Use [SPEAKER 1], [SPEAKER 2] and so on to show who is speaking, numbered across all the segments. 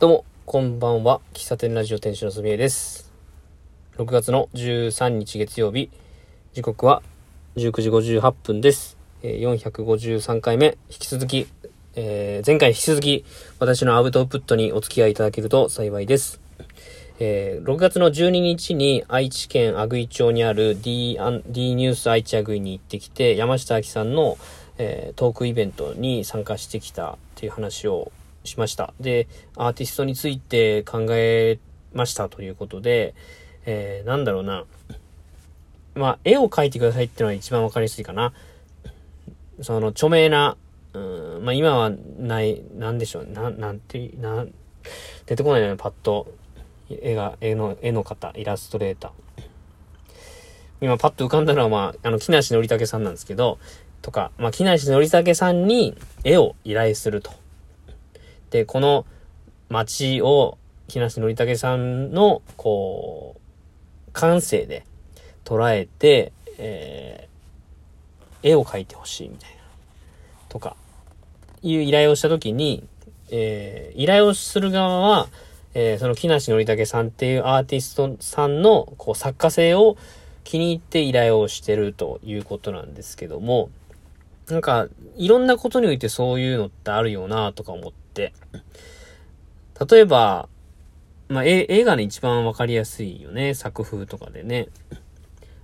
[SPEAKER 1] どうも、こんばんは。喫茶店ラジオ店主のすみえです。6月の13日月曜日、時刻は19時58分です。453回目、引き続き、えー前回引き続き、私のアウトプットにお付き合いいただけると幸いです。えー6月の12日に愛知県阿久井町にある D, D ニュース愛知阿久井に行ってきて、山下明さんの、えートークイベントに参加してきたっていう話をしました。で、アーティストについて考えましたということで、えーなんだろうな。まあ、絵を描いてくださいっていうのは一番わかりやすいかな。その、著名な、うん、まあ今はない、なんでしょう、な、なんて、な、出てこないよね、パッと。絵が、絵の、絵の方、イラストレーター。今パッと浮かんだのは、まあ、あの、木梨憲武さんなんですけど、とか、まあ、木梨憲武さんに絵を依頼すると。で、この街を、木梨憲武さんの、こう、感性で捉えて、えー、絵を描いてほしいみたいな。とか、いう依頼をしたときに、えー、依頼をする側は、えー、その木梨憲武さんっていうアーティストさんの、こう、作家性を気に入って依頼をしてるということなんですけども、なんか、いろんなことにおいてそういうのってあるよなとか思って。例えば、まあ、え映画の一番わかりやすいよね。作風とかでね。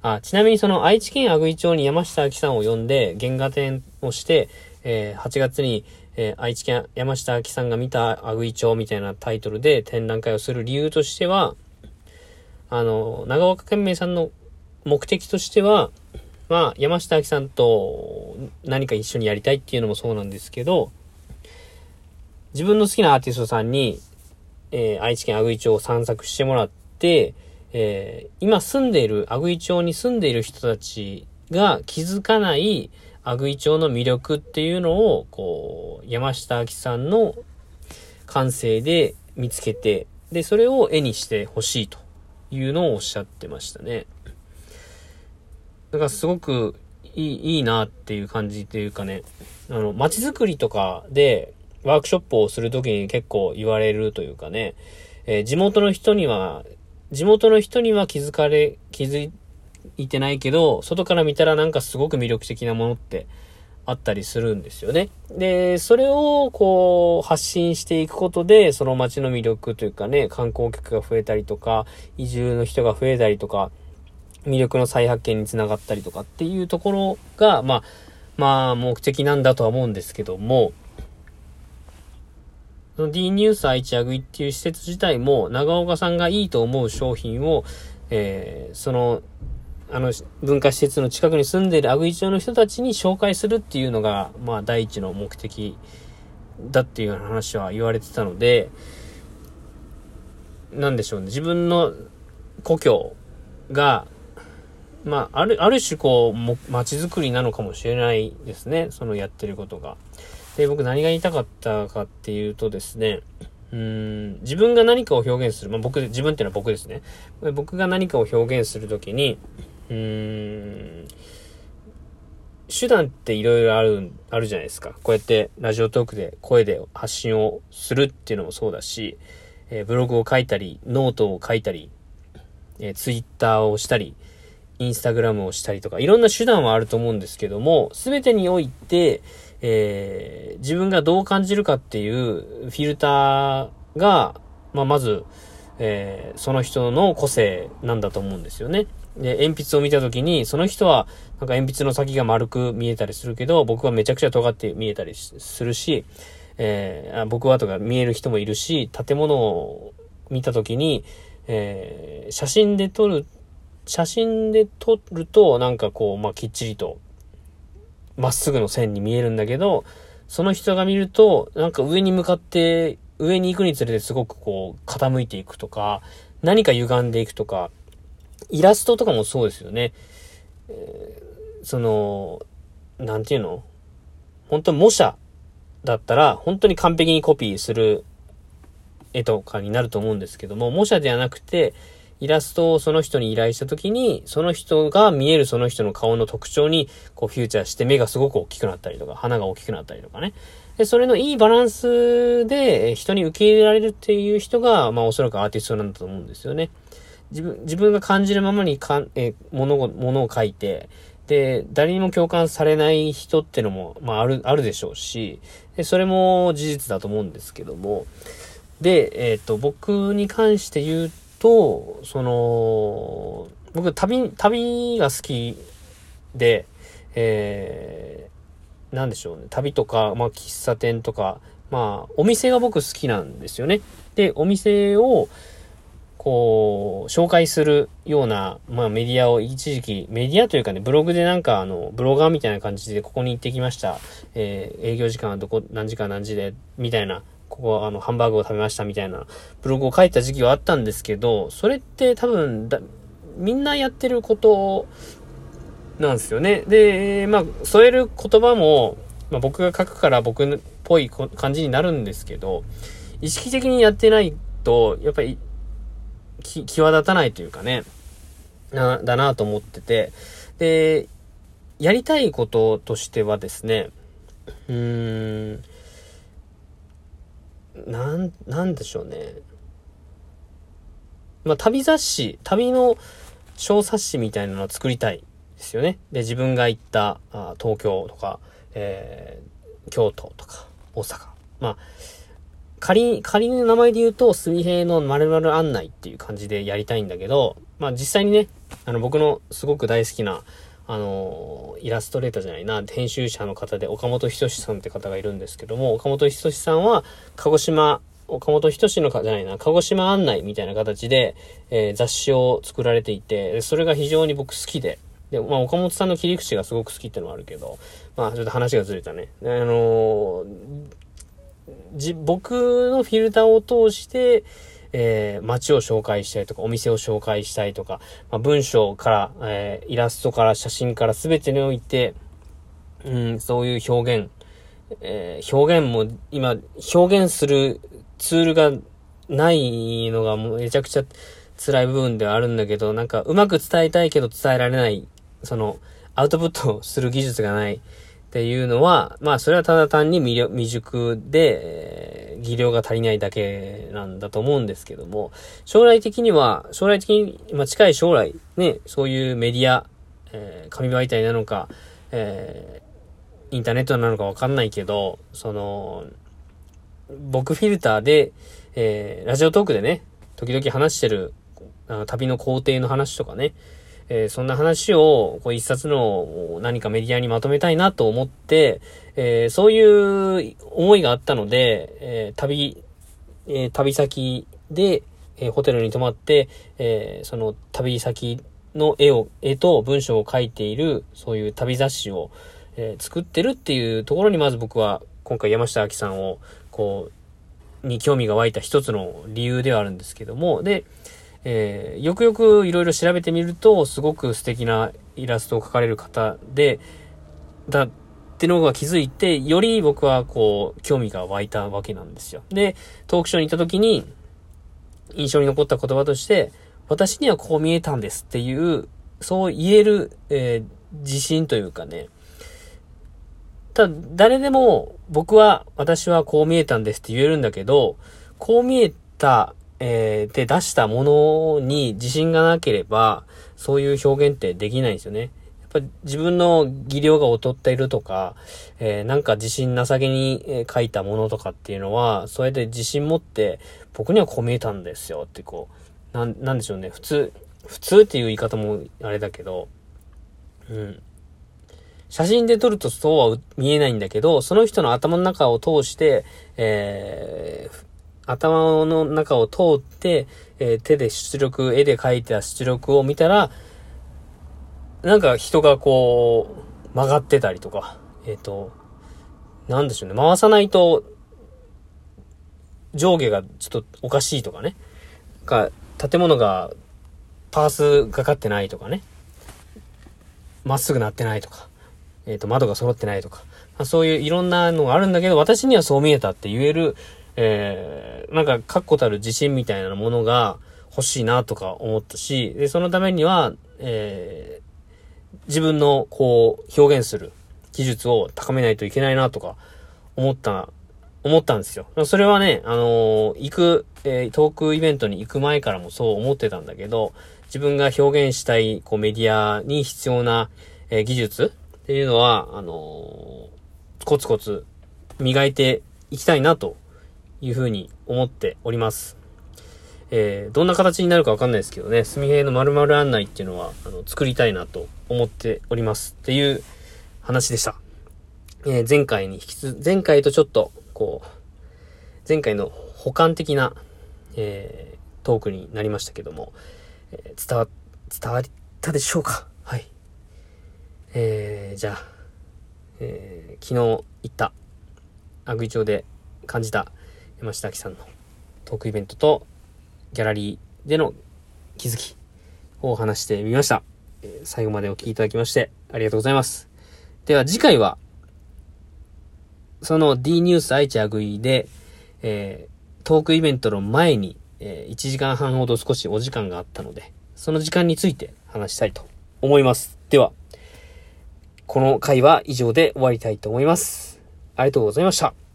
[SPEAKER 1] あ、ちなみにその愛知県阿久井町に山下明さんを呼んで原画展をして、えー8月に、えー愛知県山下明さんが見た阿久井町みたいなタイトルで展覧会をする理由としては、あの、長岡健明さんの目的としては、まあ、山下明さんと何か一緒にやりたいっていうのもそうなんですけど、自分の好きなアーティストさんに、えー愛知県阿久井町を散策してもらって、えー今住んでいる、阿久井町に住んでいる人たちが気づかない阿久井町の魅力っていうのを、こう、山下明さんの感性で見つけて、で、それを絵にしてほしいというのをおっしゃってましたね。だからすごくいい、いいなっていう感じというかね、あの、街づくりとかでワークショップをするときに結構言われるというかね、えー地元の人には、地元の人には気づかれ、気づいてないけど、外から見たらなんかすごく魅力的なものってあったりするんですよね。で、それをこう発信していくことで、その街の魅力というかね、観光客が増えたりとか、移住の人が増えたりとか、魅力の再発見につながったりとかっていうところが、まあ、まあ目的なんだとは思うんですけども、その D ニュース愛知アグイっていう施設自体も長岡さんがいいと思う商品を、えーその、あの文化施設の近くに住んでいるアグイ町の人たちに紹介するっていうのが、まあ第一の目的だっていうような話は言われてたので、なんでしょうね。自分の故郷が、まあ、ある、ある種こう、も街づくりなのかもしれないですね。そのやってることが。で、僕何が言いたかったかっていうとですね、うーん、自分が何かを表現する。まあ僕、自分っていうのは僕ですね。僕が何かを表現するときに、うーん、手段っていろいろある、あるじゃないですか。こうやってラジオトークで声で発信をするっていうのもそうだし、えーブログを書いたり、ノートを書いたり、えーツイッターをしたり、インスタグラムをしたりとか、いろんな手段はあると思うんですけども、すべてにおいて、えー自分がどう感じるかっていうフィルターが、まあ、まず、えーその人の個性なんだと思うんですよね。で、鉛筆を見たときに、その人は、なんか鉛筆の先が丸く見えたりするけど、僕はめちゃくちゃ尖って見えたりするし、えー僕はとか見える人もいるし、建物を見たときに、えー写真で撮る、写真で撮ると、なんかこう、まあ、きっちりと、まっすぐの線に見えるんだけど、その人が見ると、なんか上に向かって、上に行くにつれてすごくこう、傾いていくとか、何か歪んでいくとか、イラストとかもそうですよね。えーその、なんていうの？本当模写だったら、本当に完璧にコピーする絵とかになると思うんですけども、模写ではなくて、イラストをその人に依頼したときに、その人が見えるその人の顔の特徴に、こうフューチャーして目がすごく大きくなったりとか、鼻が大きくなったりとかね。で、それのいいバランスで人に受け入れられるっていう人が、まあおそらくアーティストなんだと思うんですよね。自分、自分が感じるままにかん、え、ものを、ものを書いて、で、誰にも共感されない人ってのも、まあある、あるでしょうし、で、それも事実だと思うんですけども、で、えっ、ー、と、僕に関して言うと、その、僕旅、旅が好きで、えー、なんでしょうね。旅とか、まあ、喫茶店とか、まあ、お店が僕好きなんですよね。で、お店を、こう、紹介するような、まあメディアを一時期、メディアというかね、ブログでなんかあの、ブロガーみたいな感じでここに行ってきました。えー、営業時間はどこ、何時間何時で、みたいな、ここはあの、ハンバーグを食べましたみたいな、ブログを書いた時期はあったんですけど、それって多分だ、みんなやってることなんですよね。で、まあ、添える言葉も、まあ、僕が書くから僕っぽい感じになるんですけど、意識的にやってないと、やっぱり、際立たないというかね、な、だなと思ってて、で、やりたいこととしてはですね、うーん、なん、なんでしょうね。まあ、旅雑誌、旅の小冊子みたいなのを作りたいですよね。で、自分が行ったあ東京とか、えー、京都とか、大阪。まあ、仮に、仮の名前で言うと、水平の〇〇案内っていう感じでやりたいんだけど、まあ実際にね、あの僕のすごく大好きな、あのイラストレーターじゃないな、編集者の方で岡本仁さんって方がいるんですけども、岡本仁さんは、鹿児島、岡本仁のか、じゃないな、鹿児島案内みたいな形で、えー、雑誌を作られていて、それが非常に僕好きで、で、まあ、岡本さんの切り口がすごく好きってのもあるけど、まあ、ちょっと話がずれたね。あのー、じ、僕のフィルターを通して、えー、街を紹介したりとか、お店を紹介したりとか、まあ、文章から、えー、イラストから写真から全てにおいて、うん、そういう表現、えー、表現も今、表現するツールがないのがもうめちゃくちゃ辛い部分ではあるんだけど、なんかうまく伝えたいけど伝えられない、その、アウトプットする技術がないっていうのは、まあそれはただ単に未熟で、えー、技量が足りないだけなんだと思うんですけども、将来的には、将来的に、まあ近い将来、ね、そういうメディア、えー、紙媒体なのか、えー、インターネットなのかわかんないけど、その、僕フィルターで、えー、ラジオトークでね、時々話してるあの旅の工程の話とかね、えー、そんな話を、こう一冊の何かメディアにまとめたいなと思って、えー、そういう思いがあったので、えー、旅、え旅先で、えホテルに泊まって、えその旅先の絵を、絵と文章を書いている、そういう旅雑誌を、え作ってるっていうところにまず僕は、今回山下明さんを、こう、に興味が湧いた一つの理由ではあるんですけども、で、えー、よくよくいろいろ調べてみると、すごく素敵なイラストを描かれる方で、だってのが気づいて、より僕はこう、興味が湧いたわけなんですよ。で、トークショーに行った時に、印象に残った言葉として、私にはこう見えたんですっていう、そう言える、えー、自信というかね、ただ、誰でも僕は、私はこう見えたんですって言えるんだけど、こう見えたえー、で出したものに自信がなければ、そういう表現ってできないんですよね。やっぱ自分の技量が劣っているとか、えー、なんか自信なさげに書いたものとかっていうのは、それで自信持って、僕にはこう見えたんですよってこう、なん、なんでしょうね。普通、普通っていう言い方もあれだけど、うん。写真で撮るとそうは見えないんだけど、その人の頭の中を通して、えー、頭の中を通って、えー、手で出力、絵で描いた出力を見たら、なんか人がこう、曲がってたりとか、えっ、ー、と、なんでしょうね、回さないと、上下がちょっとおかしいとかね。か、建物が、パースがかってないとかね。まっすぐなってないとか。えっ、ー、と、窓が揃ってないとか。そういういろんなのがあるんだけど、私にはそう見えたって言える、えー、なんか確固たる自信みたいなものが欲しいなとか思ったし、で、そのためには、えー、自分のこう、表現する技術を高めないといけないなとか思った、思ったんですよ。それはね、あのー、行く、えー、トークイベントに行く前からもそう思ってたんだけど、自分が表現したい、こう、メディアに必要な、えー、技術っていうのは、あのコツコツ磨いていきたいなというふうに思っております。えー、どんな形になるかわかんないですけどね、すみへいの〇〇案内っていうのは、あの、作りたいなと思っておりますっていう話でした。えー、前回に引きつ、前回とちょっと、こう、前回の補完的な、えー、トークになりましたけども、えー、伝わ、伝わったでしょうか？はい。えー、じゃあ、えー、昨日行ったアグイ町で感じた山下明さんのトークイベントとギャラリーでの気づきを話してみました。最後までお聴きいただきましてありがとうございます。では次回は、その D ニュース愛知アグイで、えー、トークイベントの前に、えー、1時間半ほど少しお時間があったので、その時間について話したいと思います。では、この回は以上で終わりたいと思います。ありがとうございました。